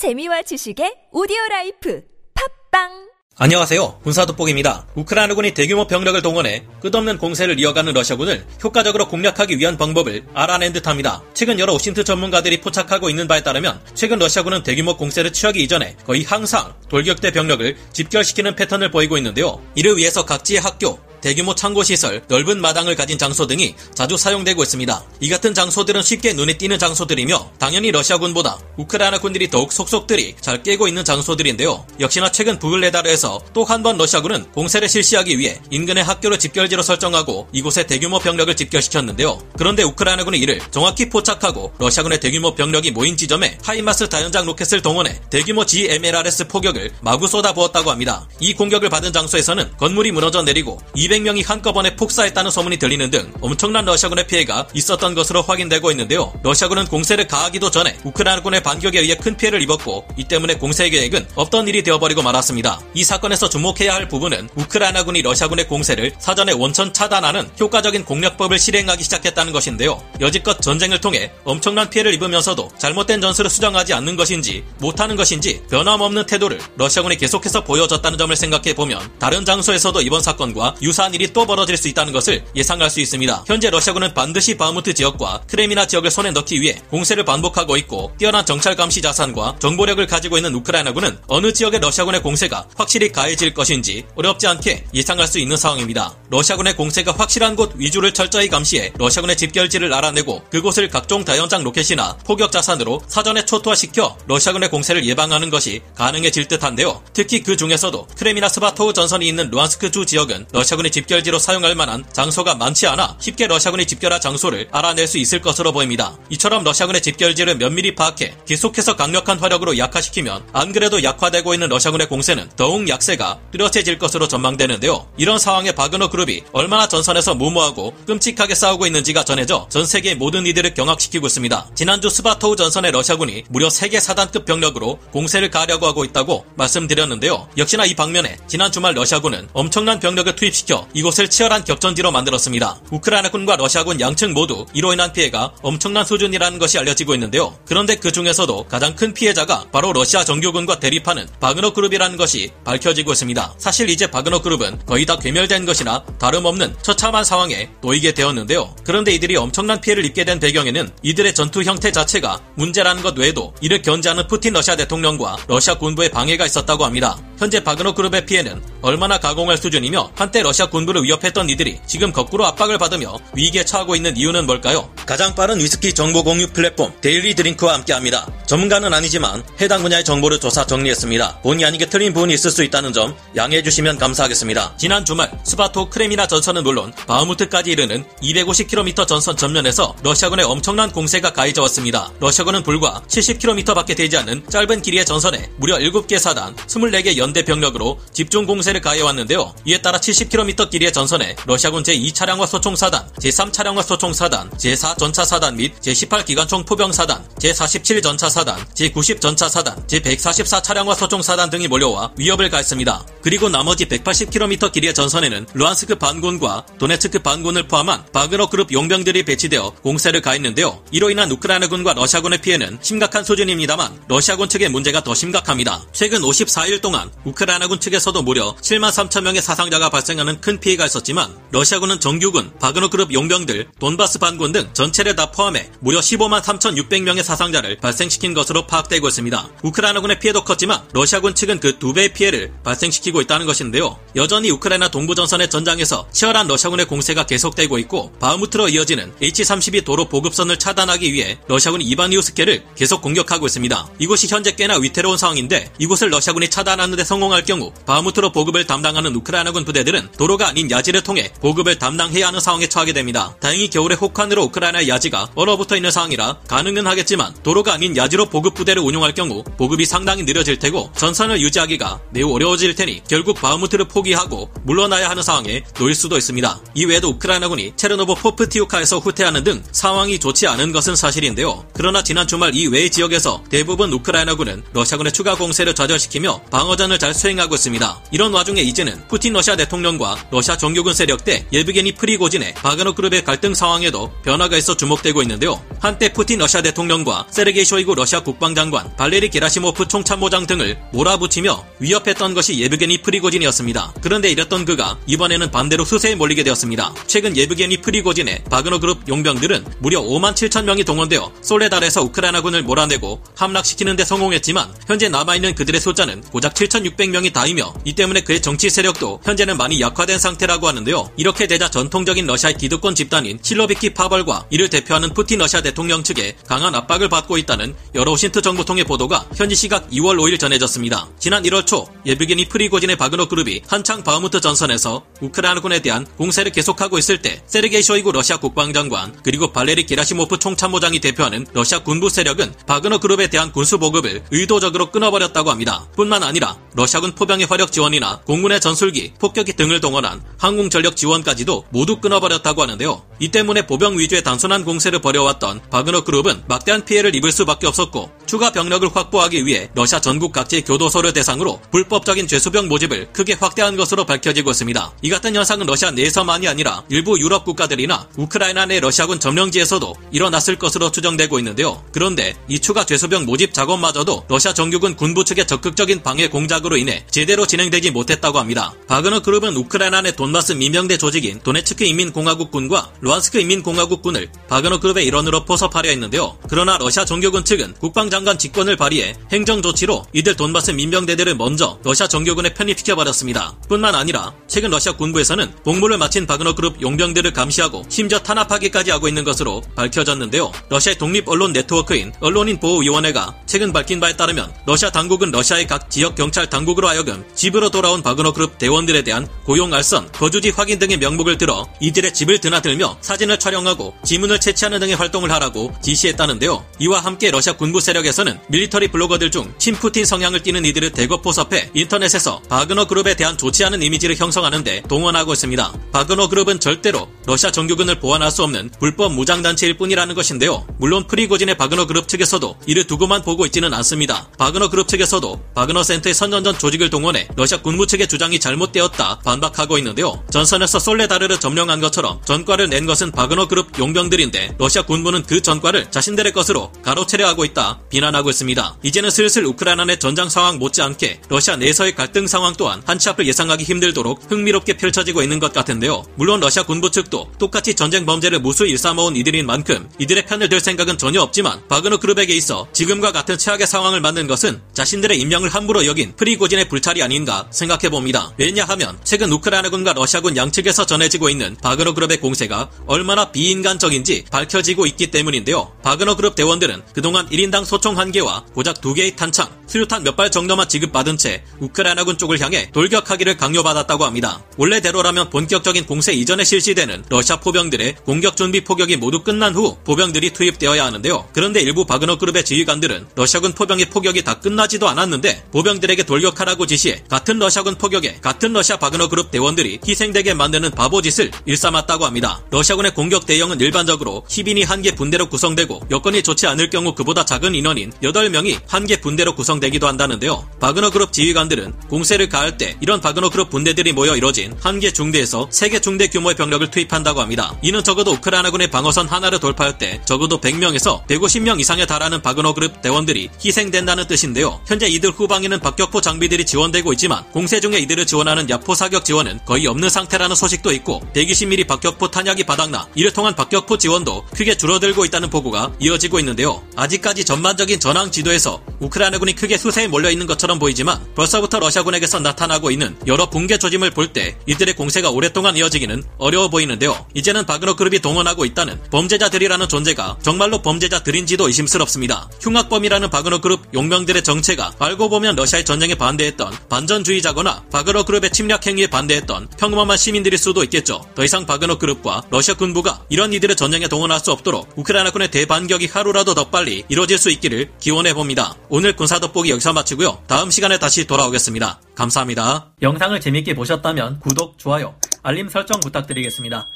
재미와 지식의 오디오 라이프 팟빵 안녕하세요. 군사돋보기입니다. 우크라이나군이 대규모 병력을 동원해 끝없는 공세를 이어가는 러시아군을 효과적으로 공략하기 위한 방법을 알아낸 듯합니다. 최근 여러 OSINT 전문가들이 포착하고 있는 바에 따르면 최근 러시아군은 대규모 공세를 취하기 이전에 거의 항상 돌격대 병력을 집결시키는 패턴을 보이고 있는데요. 이를 위해서 각지의 학교, 대규모 창고시설, 넓은 마당을 가진 장소 등이 자주 사용되고 있습니다. 이 같은 장소들은 쉽게 눈에 띄는 장소들이며 당연히 러시아군보다 우크라이나 군들이 더욱 속속들이 잘 꿰고 있는 장소들인데요. 역시나 최근 부흘레다르에서 또 한 번 러시아군은 공세를 실시하기 위해 인근의 학교를 집결지로 설정하고 이곳에 대규모 병력을 집결시켰는데요. 그런데 우크라이나군이 이를 정확히 포착하고 러시아군의 대규모 병력이 모인 지점에 하이마스 다연장 로켓을 동원해 대규모 GMLRS 포격을 마구 쏟아부었다고 합니다. 이 공격을 받은 장소에서는 건물이 무너져 내리고 200명이 한꺼번에 폭사했다는 소문이 들리는 등 엄청난 러시아군의 피해가 있었던 것으로 확인되고 있는데요. 러시아군은 공세를 가하기도 전에 우크라이나군의 반격에 의해 큰 피해를 입었고 이 때문에 공세 계획은 없던 일이 되어버리고 말았습니다. 이 사건에서 주목해야 할 부분은 우크라이나군이 러시아군의 공세를 사전에 원천 차단하는 효과적인 공략법을 실행하기 시작했다는 것인데요. 여지껏 전쟁을 통해 엄청난 피해를 입으면서도 잘못된 전술을 수정하지 않는 것인지 못하는 것인지 변함없는 태도를 러시아군이 계속해서 보여줬다는 점을 생각해 보면 다른 장소에서도 이번 사건과 유사 유사한 일이 또 벌어질 수 있다는 것을 예상할 수 있습니다. 현재 러시아군은 반드시 바흐무트 지역과 크레미나 지역을 손에 넣기 위해 공세를 반복하고 있고 뛰어난 정찰 감시 자산과 정보력을 가지고 있는 우크라이나군은 어느 지역의 러시아군의 공세가 확실히 가해질 것인지 어렵지 않게 예상할 수 있는 상황입니다. 러시아군의 공세가 확실한 곳 위주를 철저히 감시해 러시아군의 집결지를 알아내고 그곳을 각종 다연장 로켓이나 포격 자산으로 사전에 초토화시켜 러시아군의 공세를 예방하는 것이 가능해질 듯한데요. 특히 그 중에서도 크레미나 스바토우 전선이 있는 루한스크 주 지역은 러시아군의 러시아군이 집결지로 사용할 만한 장소가 많지 않아 쉽게 러시아군이 집결할 장소를 알아낼 수 있을 것으로 보입니다. 이처럼 러시아군의 집결지를 면밀히 파악해 계속해서 강력한 화력으로 약화시키면 안 그래도 약화되고 있는 러시아군의 공세는 더욱 약세가 뚜렷해질 것으로 전망되는데요. 이런 상황에 바그너 그룹이 얼마나 전선에서 무모하고 끔찍하게 싸우고 있는지가 전해져 전 세계의 모든 이들을 경악시키고 있습니다. 지난주 스바토우 전선의 러시아군이 무려 세 개 사단급 병력으로 공세를 가려고 하고 있다고 말씀드렸는데요. 역시나 이 방면에 지난 주말 러시아군은 엄청난 병력을 투입시켜 이곳을 치열한 격전지로 만들었습니다. 우크라이나군과 러시아군 양측 모두 이로 인한 피해가 엄청난 수준이라는 것이 알려지고 있는데요. 그런데 그 중에서도 가장 큰 피해자가 바로 러시아 정규군과 대립하는 바그너 그룹이라는 것이 밝혀지고 있습니다. 사실 이제 바그너 그룹은 거의 다 괴멸된 것이나 다름없는 처참한 상황에 놓이게 되었는데요. 그런데 이들이 엄청난 피해를 입게 된 배경에는 이들의 전투 형태 자체가 문제라는 것 외에도 이를 견제하는 푸틴 러시아 대통령과 러시아 군부의 방해가 있었다고 합니다. 현재 바그너 그룹의 피해는 얼마나 가공할 수준이며 한때 러시아 군부를 위협했던 이들이 지금 거꾸로 압박을 받으며 위기에 처하고 있는 이유는 뭘까요? 가장 빠른 위스키 정보 공유 플랫폼 데일리 드링크와 함께합니다. 전문가는 아니지만 해당 분야의 정보를 조사 정리했습니다. 본의 아니게 틀린 부분이 있을 수 있다는 점 양해해 주시면 감사하겠습니다. 지난 주말 스바토 크레미나 전선은 물론 바흐무트까지 이르는 250km 전선 전면에서 러시아군의 엄청난 공세가 가해져 왔습니다. 러시아군은 불과 70km밖에 되지 않는 짧은 길이의 전선에 무려 7개 사단, 24개 연대 병력으로 집중 공세를 가해왔는데요. 이에 따라 70km 1 0 길이의 전선에 러시아군 제2차량화 소총사단, 제3차량화 소총사단, 제4전차사단 및 제18기관총 포병사단, 제47전차사단, 제90전차사단, 제144차량화 소총사단 등이 몰려와 위협을 가했습니다. 그리고 나머지 180km 길이의 전선에는 루한스크 반군과 도네츠크 반군을 포함한 바그너 그룹 용병들이 배치되어 공세를 가했는데요. 이로 인한 우크라이나군과 러시아군의 피해는 심각한 수준입니다만 러시아군 측의 문제가 더 심각합니다. 최근 54일 동안 우크라이나군 측에서도 무려 7만 3천 명의 사상자가 발생하는 큰큰 피해가 있었지만 러시아군은 정규군, 바그너 그룹 용병들, 돈바스 반군 등 전체를 다 포함해 무려 15만 3,600명의 사상자를 발생시킨 것으로 파악되고 있습니다. 우크라이나군의 피해도 컸지만 러시아군 측은 그 두 배의 피해를 발생시키고 있다는 것인데요. 여전히 우크라이나 동부 전선의 전장에서 치열한 러시아군의 공세가 계속되고 있고 바흐무트로 이어지는 H-32 도로 보급선을 차단하기 위해 러시아군이 이바니우스케를 계속 공격하고 있습니다. 이곳이 현재 꽤나 위태로운 상황인데 이곳을 러시아군이 차단하는 데 성공할 경우 바흐무트로 보급을 담당하는 우크라이나군 부대들은 도로 도로가 아닌 야지를 통해 보급을 담당해야 하는 상황에 처하게 됩니다. 다행히 겨울에 혹한으로 우크라이나 야지가 얼어붙어 있는 상황이라 가능은 하겠지만 도로가 아닌 야지로 보급 부대를 운용할 경우 보급이 상당히 느려질 테고 전선을 유지하기가 매우 어려워질 테니 결국 바흐무트를 포기하고 물러나야 하는 상황에 놓일 수도 있습니다. 이외에도 우크라이나군이 체르보노포피우카에서 후퇴하는 등 상황이 좋지 않은 것은 사실인데요. 그러나 지난 주말 이 외의 지역에서 대부분 우크라이나군은 러시아군의 추가 공세를 좌절시키며 방어전을 잘 수행하고 있습니다. 이런 와중에 이제는 푸틴 러시아 대통령과 러시아 정규군 세력 대 예브게니 프리고진의 바그너 그룹의 갈등 상황에도 변화가 있어 주목되고 있는데요. 한때 푸틴 러시아 대통령과 세르게이 쇼이구 러시아 국방장관, 발레리 게라시모프 총참모장 등을 몰아붙이며 위협했던 것이 예브게니 프리고진이었습니다. 그런데 이랬던 그가 이번에는 반대로 수세에 몰리게 되었습니다. 최근 예브게니 프리고진의 바그너 그룹 용병들은 무려 5만 7천 명이 동원되어 솔레다르에서 우크라이나군을 몰아내고 함락시키는 데 성공했지만 현재 남아있는 그들의 숫자는 고작 7,600명이 다이며 이 때문에 그의 정치 세력도 현재는 많이 약화된 상태라고 하는데요. 이렇게 되자 전통적인 러시아의 기득권 집단인 실로비키 파벌과 이를 대표하는 푸틴 러시아 대통령 측에 강한 압박을 받고 있다는 여러 OSINT 정보통의 보도가 현지 시각 2월 5일 전해졌습니다. 지난 1월 초 예브게니 프리고진의 바그너 그룹이 한창 바흐무트 전선에서 우크라이나군에 대한 공세를 계속하고 있을 때 세르게이 쇼이구 러시아 국방장관 그리고 발레리 게라시모프 총참모장이 대표하는 러시아 군부 세력은 바그너 그룹에 대한 군수 보급을 의도적으로 끊어버렸다고 합니다. 뿐만 아니라 러시아군 포병의 화력 지원이나 공군의 전술기, 폭격기 등을 동원한 항공전력 지원까지도 모두 끊어버렸다고 하는데요. 이 때문에 보병 위주의 단순한 공세를 벌여왔던 바그너 그룹은 막대한 피해를 입을 수밖에 없었고 추가 병력을 확보하기 위해 러시아 전국 각지의 교도소를 대상으로 불법적인 죄수병 모집을 크게 확대한 것으로 밝혀지고 있습니다. 이 같은 현상은 러시아 내에서만이 아니라 일부 유럽 국가들이나 우크라이나 내 러시아군 점령지에서도 일어났을 것으로 추정되고 있는데요. 그런데 이 추가 죄수병 모집 작업마저도 러시아 정규군 군부 측의 적극적인 방해 공작으로 인해 제대로 진행되지 못했다고 합니다. 바그너 그룹은 우크라이나 내 돈바스 민병대 조직인 도네츠크 인민공화국군과 루한스크 인민공화국군을 바그너 그룹의 일원으로 포섭하려 했는데요. 그러나 러시아 정규군 측은 국방장관 직권을 발휘해 행정 조치로 이들 돈바스 민병대들을 먼저 러시아 정규군에 편입시켜 버렸습니다. 뿐만 아니라 최근 러시아 군부에서는 복무를 마친 바그너 그룹 용병들을 감시하고 심지어 탄압하기까지 하고 있는 것으로 밝혀졌는데요. 러시아의 독립 언론 네트워크인 언론인 보호위원회가 최근 밝힌 바에 따르면 러시아 당국은 러시아의 각 지역 경찰 당국으로 하여금 집으로 돌아온 바그너 그룹 대원들에 대한 고용 알선, 거주지 확인 등의 명목을 들어 이들의 집을 드나들며 사진을 촬영하고 지문을 채취하는 등의 활동을 하라고 지시했다는데요. 이와 함께 러시아 군부 세력에서는 military 블로거들 중 친푸틴 성향을 띠는 이들을 대거 포섭해 인터넷에서 바그너 그룹에 대한 좋지 않은 이미지를 형성하는데 동원하고 있습니다. 바그너 그룹은 절대로 러시아 정규군을 보완할 수 없는 불법 무장단체일 뿐이라는 것인데요. 물론 프리고진의 바그너 그룹 측에서도 이를 두고만 보고 있지는 않습니다. 바그너 그룹 측에서도 바그너 센터의 선전전 조직을 동원해 러시아 군부 측의 주장이 잘못되었다 반박하고 있는데요. 전선에서 솔레다르를 점령한 것처럼 전과를 낸 것은 바그너 그룹 용병들인데 러시아 군부는 그 전과를 자신들의 것으로 가로채려 하고 있다 비난하고 있습니다. 이제는 슬슬 우크라이나 내 전장 상황 못지않게 러시아 내에서의 갈등 상황 또한 한치 앞을 예상하기 힘들도록 흥미롭게 펼쳐지고 있는 것 같은데요. 물론 러시아 군부 측도 똑같이 전쟁 범죄를 무수 일삼아온 이들인 만큼 이들의 편을 들 생각은 전혀 없지만 바그너 그룹에게 있어 지금과 같은 최악의 상황을 만든 것은 자신들의 인명을 함부로 여긴 프리고진의 불찰이 아닌가 생각해 봅니다. 왜냐하면 최근 우크라이나군과 러시아군 양측에서 전해지고 있는 바그너 그룹의 공세가 얼마나 비인간적인지 밝혀지고 있기 때문인데요. 바그너 그룹 대원들은 그동안 1인당 소총 1개와 고작 2개의 탄창, 수류탄 몇 발 정도만 지급받은 채 우크라이나군 쪽을 향해 돌격하기를 강요받았다고 합니다. 원래대로라면 본격적인 공세 이전에 실시되는 러시아 포병들의 공격 준비 포격이 모두 끝난 후 보병들이 투입되어야 하는데요. 그런데 일부 바그너 그룹의 지휘관들은 러시아군 포병의 포격이 다 끝나지도 않았는데 보병들에게 돌격하라고 지시해 같은 러시아군 포격에 같은 러시아 바그너 그룹 대원들이 희생되게 만드는 바보짓을 일삼았다고 합니다. 러시아군의 공격 대형은 일반적으로 10인이 한 개 분대로 구성되고 여건이 좋지 않을 경우 그보다 작은 인원인 8명이 한 개 분대로 구성되기도 한다는데요. 바그너 그룹 지휘관들은 공세를 가할 때 이런 바그너 그룹 분대들이 모여 이뤄진 한 개 중대에서 세 개 중대 규모의 병력을 투입한다고 합니다. 이는 적어도 우크라이나군의 방어선 하나를 돌파할 때 적어도 100명에서 150명 이상에 달하는 바그너 그룹 대원들이 희생된다는 뜻인데요. 현재 이들 후방에는 박격포 장비들이 지원되고 있지만 공세 중에 이들을 지원하는 야포 사격 지원은 거의 없는 상태라는 소식도 있고 120mm 박격포 탄약이 바닥나 이를 통한 박격포 지원도 크게 줄어들고 있다는 보고가 이어지고 있는데요. 아직까지 전반적인 전황 지도에서 우크라이나군이 크게 수세에 몰려 있는 것처럼 보이지만 벌써부터 러시아군에게서 나타나고 있는 여러 붕괴 조짐을 볼 때 이들의 공세가 오랫동안 이어지기는 어려워 보이는데요. 이제는 바그너 그룹이 동원하고 있다는 범죄자들이라는 존재가 정말로 범죄자들인지도 의심스럽습니다. 흉악범이라는 바그너 그룹 용병들의 정체가 알고 보면 러시아의 전쟁에 반대했던 반전주의자거나 바그너 그룹의 침략 행위에 반대했던 평범한 시민들일 수도 있겠죠. 더 이상 바그너 그룹과 러시아 군부가 이런 이들의 전쟁에 동원할 수 없도록 우크라이나군의 대반격이 하루라도 더 빨리 이뤄질 수 있기를 기원해 봅니다. 오늘 군사 돋보기 여기서 마치고요. 다음 시간에 다시 돌아오겠습니다. 감사합니다. 영상을 재밌게 보셨다면 구독, 좋아요, 알림 설정 부탁드리겠습니다.